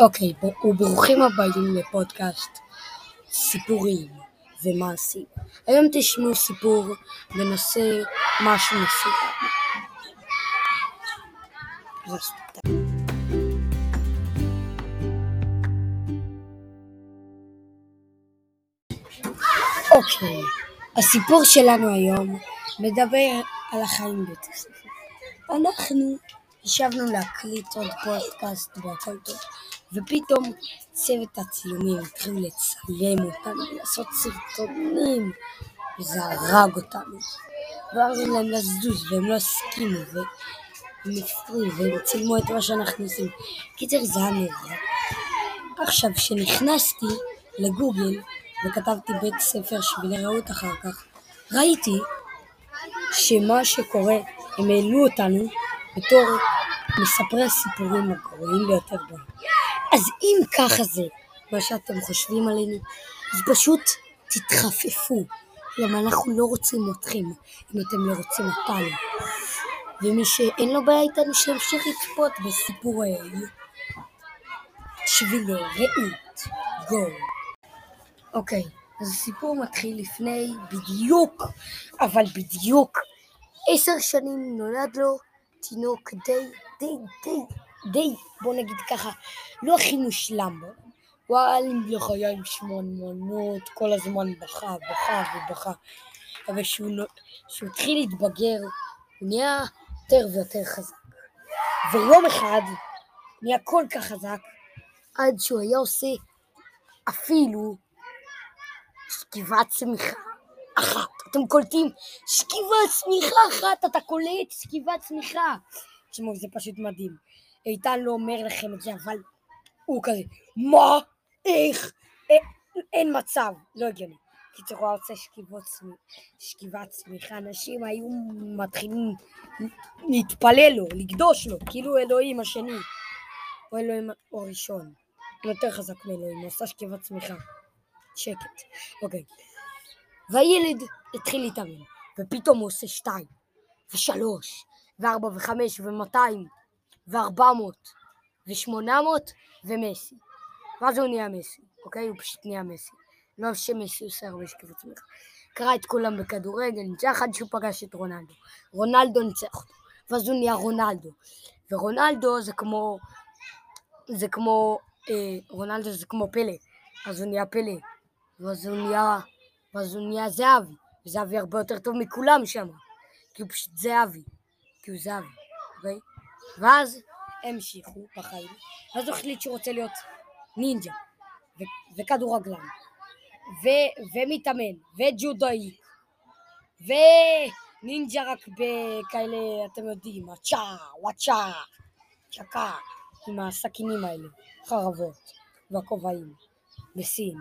אוקיי, וברוכים הבאים לפודקאסט סיפורים ומעשים. היום תשמעו סיפור בנושא משהו מסוים. אוקיי, הסיפור שלנו היום מדבר על החיים בבית הספר. אנחנו ישבנו להקליט עוד פודקאסט והכל טוב, ופתאום צוות הצילומים התחילו לצלם אותנו, לעשות סרטונים, וזה הרג אותנו. ואמרנו להם לזוז, והם לא הסכימו, והם הפריעו, והם צילמו את מה שאנחנו עושים. קיצר, זה היה נורא. עכשיו, כשנכנסתי לגוגל וכתבתי בית ספר שבילי רעות אחר כך, ראיתי שמה שקורה, הם העלו אותנו בתור מספרי הסיפורים הגרועים ביותר בעולם. אז אם ככה זה מה שאתם חושבים עלינו, אז פשוט תתחפפו, למה אנחנו לא רוצים אתכם אם אתם לא רוצים אותנו. ומי שאין לו בעיה איתנו שימשיך לצפות בסיפורי שבילי רעות גו. אוקיי, אז הסיפור מתחיל לפני בדיוק, אבל בדיוק עשר שנים נולד לו תינוק די, די, די, די, בוא נגיד ככה, לא הכי מושלם בעולם. הוא היה לי לחיה עם שמנמנות, כל הזמן בכה, בכה ובכה. אבל כשהוא התחיל להתבגר, הוא נהיה יותר ויותר חזק. ויום אחד נהיה כל כך חזק, עד שהוא היה עושה אפילו שכיבת צמיחה אחת. אתם קולטים? שכיבת צמיחה אחת, אתה קולט שכיבת צמיחה. תשמעו, זה פשוט מדהים. איתן לא אומר לכם את זה, אבל הוא כזה, מה? איך? אה, אין מצב, לא הגיוני. קיצור, הוא היה עושה שכיבת צמיחה, אנשים היו מתחילים להתפלל לו, לקדוש לו, כאילו אלוהים השני, או אלוהים הראשון. יותר חזק מאלוהים, הוא עשה שכיבת צמיחה. שקט. אוקיי. והילד התחיל להתאמן, ופתאום הוא עושה שתיים, ושלוש, וארבע, וחמש, ומאתיים, וארבע מאות, ושמונה מאות, ומסי. ואז הוא נהיה מסי, אוקיי? הוא פשוט נהיה מסי. לא שמסי עושה הרבה שקיפות צמיחה. קרא את כולם בכדורגל, ניצח עד שהוא פגש את רונלדו. רונלדו ניצח אותו, ואז הוא נהיה רונלדו. ורונלדו זה כמו... זה כמו... אה, רונלדו זה כמו פלא. אז הוא נהיה פלא. ואז הוא נהיה... ואז הוא נהיה זהבי. וזהבי הרבה יותר טוב מכולם שם. כי הוא פשוט זהבי. כי הוא זהבי, אוקיי? ואז המשיכו בחיים. ואז הוא החליט שהוא רוצה להיות נינג'ה. ו- וכדורגלן. ו- ומתאמן. וג'ודאי. ונינג'ה רק בכאלה, אתם יודעים, הצ'ה, וואצ'ה, צ'קה, עם הסכינים האלה, חרבות, והכובעים, בסין.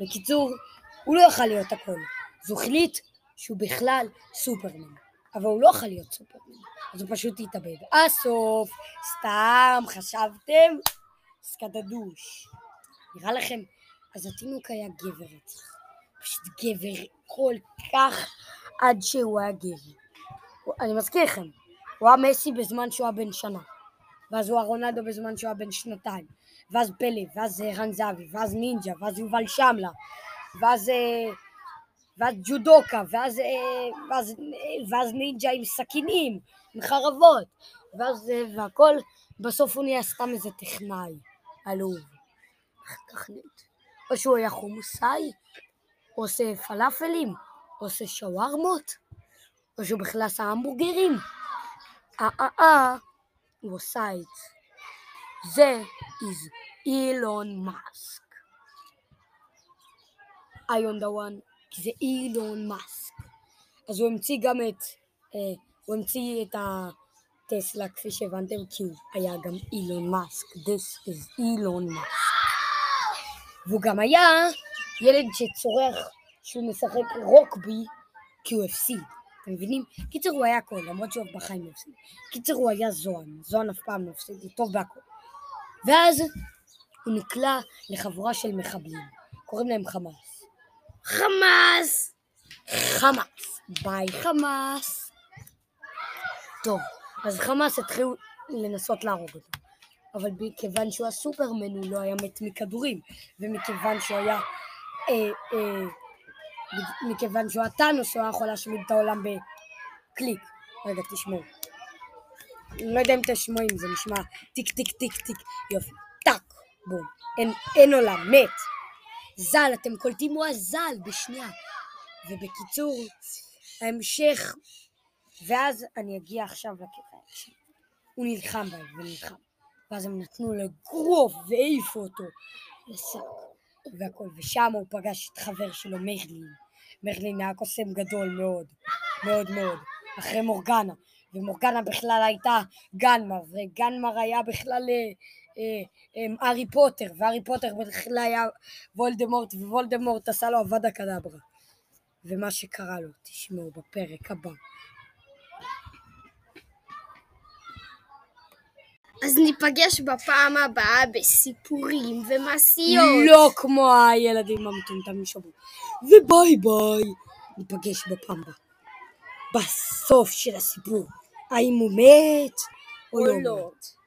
בקיצור, הוא לא יכל להיות הכל. אז הוא החליט שהוא בכלל סופרמן. אבל הוא לא יכול להיות סופרמן, אז הוא פשוט התאבד. הסוף, סתם חשבתם? סקדדוש. נראה לכם? אז התינוק היה גבר רצח. פשוט גבר כל כך עד שהוא היה גבר. אני מזכיר לכם, הוא היה מסי בזמן שהוא היה בן שנה. ואז הוא היה רונלדו בזמן שהוא היה בן שנתיים. ואז פלא, ואז רן זהבי, ואז נינג'ה, ואז יובל שמלה, ואז, אה, ואז ג'ודוקה, ואז, אה, ואז, ואז נינג'ה עם סכינים, עם חרבות, ואז, אה, והכל, בסוף הוא נהיה סתם איזה טכנאי עלוב. תחליט? או שהוא היה חומוסאי, או עושה פלאפלים, או עושה שווארמות, או שהוא בכלל עשה המבורגרים. אה אה אה, הוא עושה את זה. זה אילון מאסק. I on the one, כי זה אילון מאסק. אז הוא המציא גם את, אה, הוא המציא את הטסלה כפי שהבנתם, כי הוא היה גם אילון מאסק. This is אילון מאסק. והוא גם היה ילד שצורח שהוא משחק רוקבי כי הוא הפסיד. אתם מבינים? קיצר הוא היה הכל, למרות שהוא בחיים לא הפסיד. קיצר הוא היה זוהן, זוהן אף פעם לא הפסיד, הוא טוב בהכל. ואז הוא נקלע לחבורה של מחבלים, קוראים להם חמאס. חמאס! חמאס! ביי חמאס! טוב, אז חמאס התחילו לנסות להרוג אותו. אבל מכיוון שהוא הסופרמן הוא לא היה מת מכדורים, ומכיוון שהוא היה... אה, אה, מכיוון שהוא הטאנוס הוא היה יכול להשמיד את העולם בקליק. רגע, תשמעו. אני לא יודע אם אתם שומעים, זה נשמע טיק טיק טיק טיק, יופי, טאק, בום, אין, אין עולם, מת. ז"ל, אתם קולטים הוא הז"ל בשנייה. ובקיצור, ההמשך, ואז אני אגיע עכשיו לקטע ההמשך. הוא נלחם בהם ונלחם. ואז הם נתנו לו אגרוף והעיפו אותו לשק והכל, ושם הוא פגש את חבר שלו מרלין. מרלין היה קוסם גדול מאוד, מאוד מאוד, אחרי מורגנה. ומורגנה בכלל הייתה גנמר, וגנמר היה בכלל אה, אה, אה, הארי פוטר, והארי פוטר בכלל היה וולדמורט, ווולדמורט עשה לו אבדה קדברה. ומה שקרה לו, תשמעו בפרק הבא. אז ניפגש בפעם הבאה בסיפורים ומעשיות. לא כמו הילדים המטומטמים שאומרים, וביי ביי. ניפגש בפעם הבאה. בסוף של הסיפור. האם הוא מת או לא מת.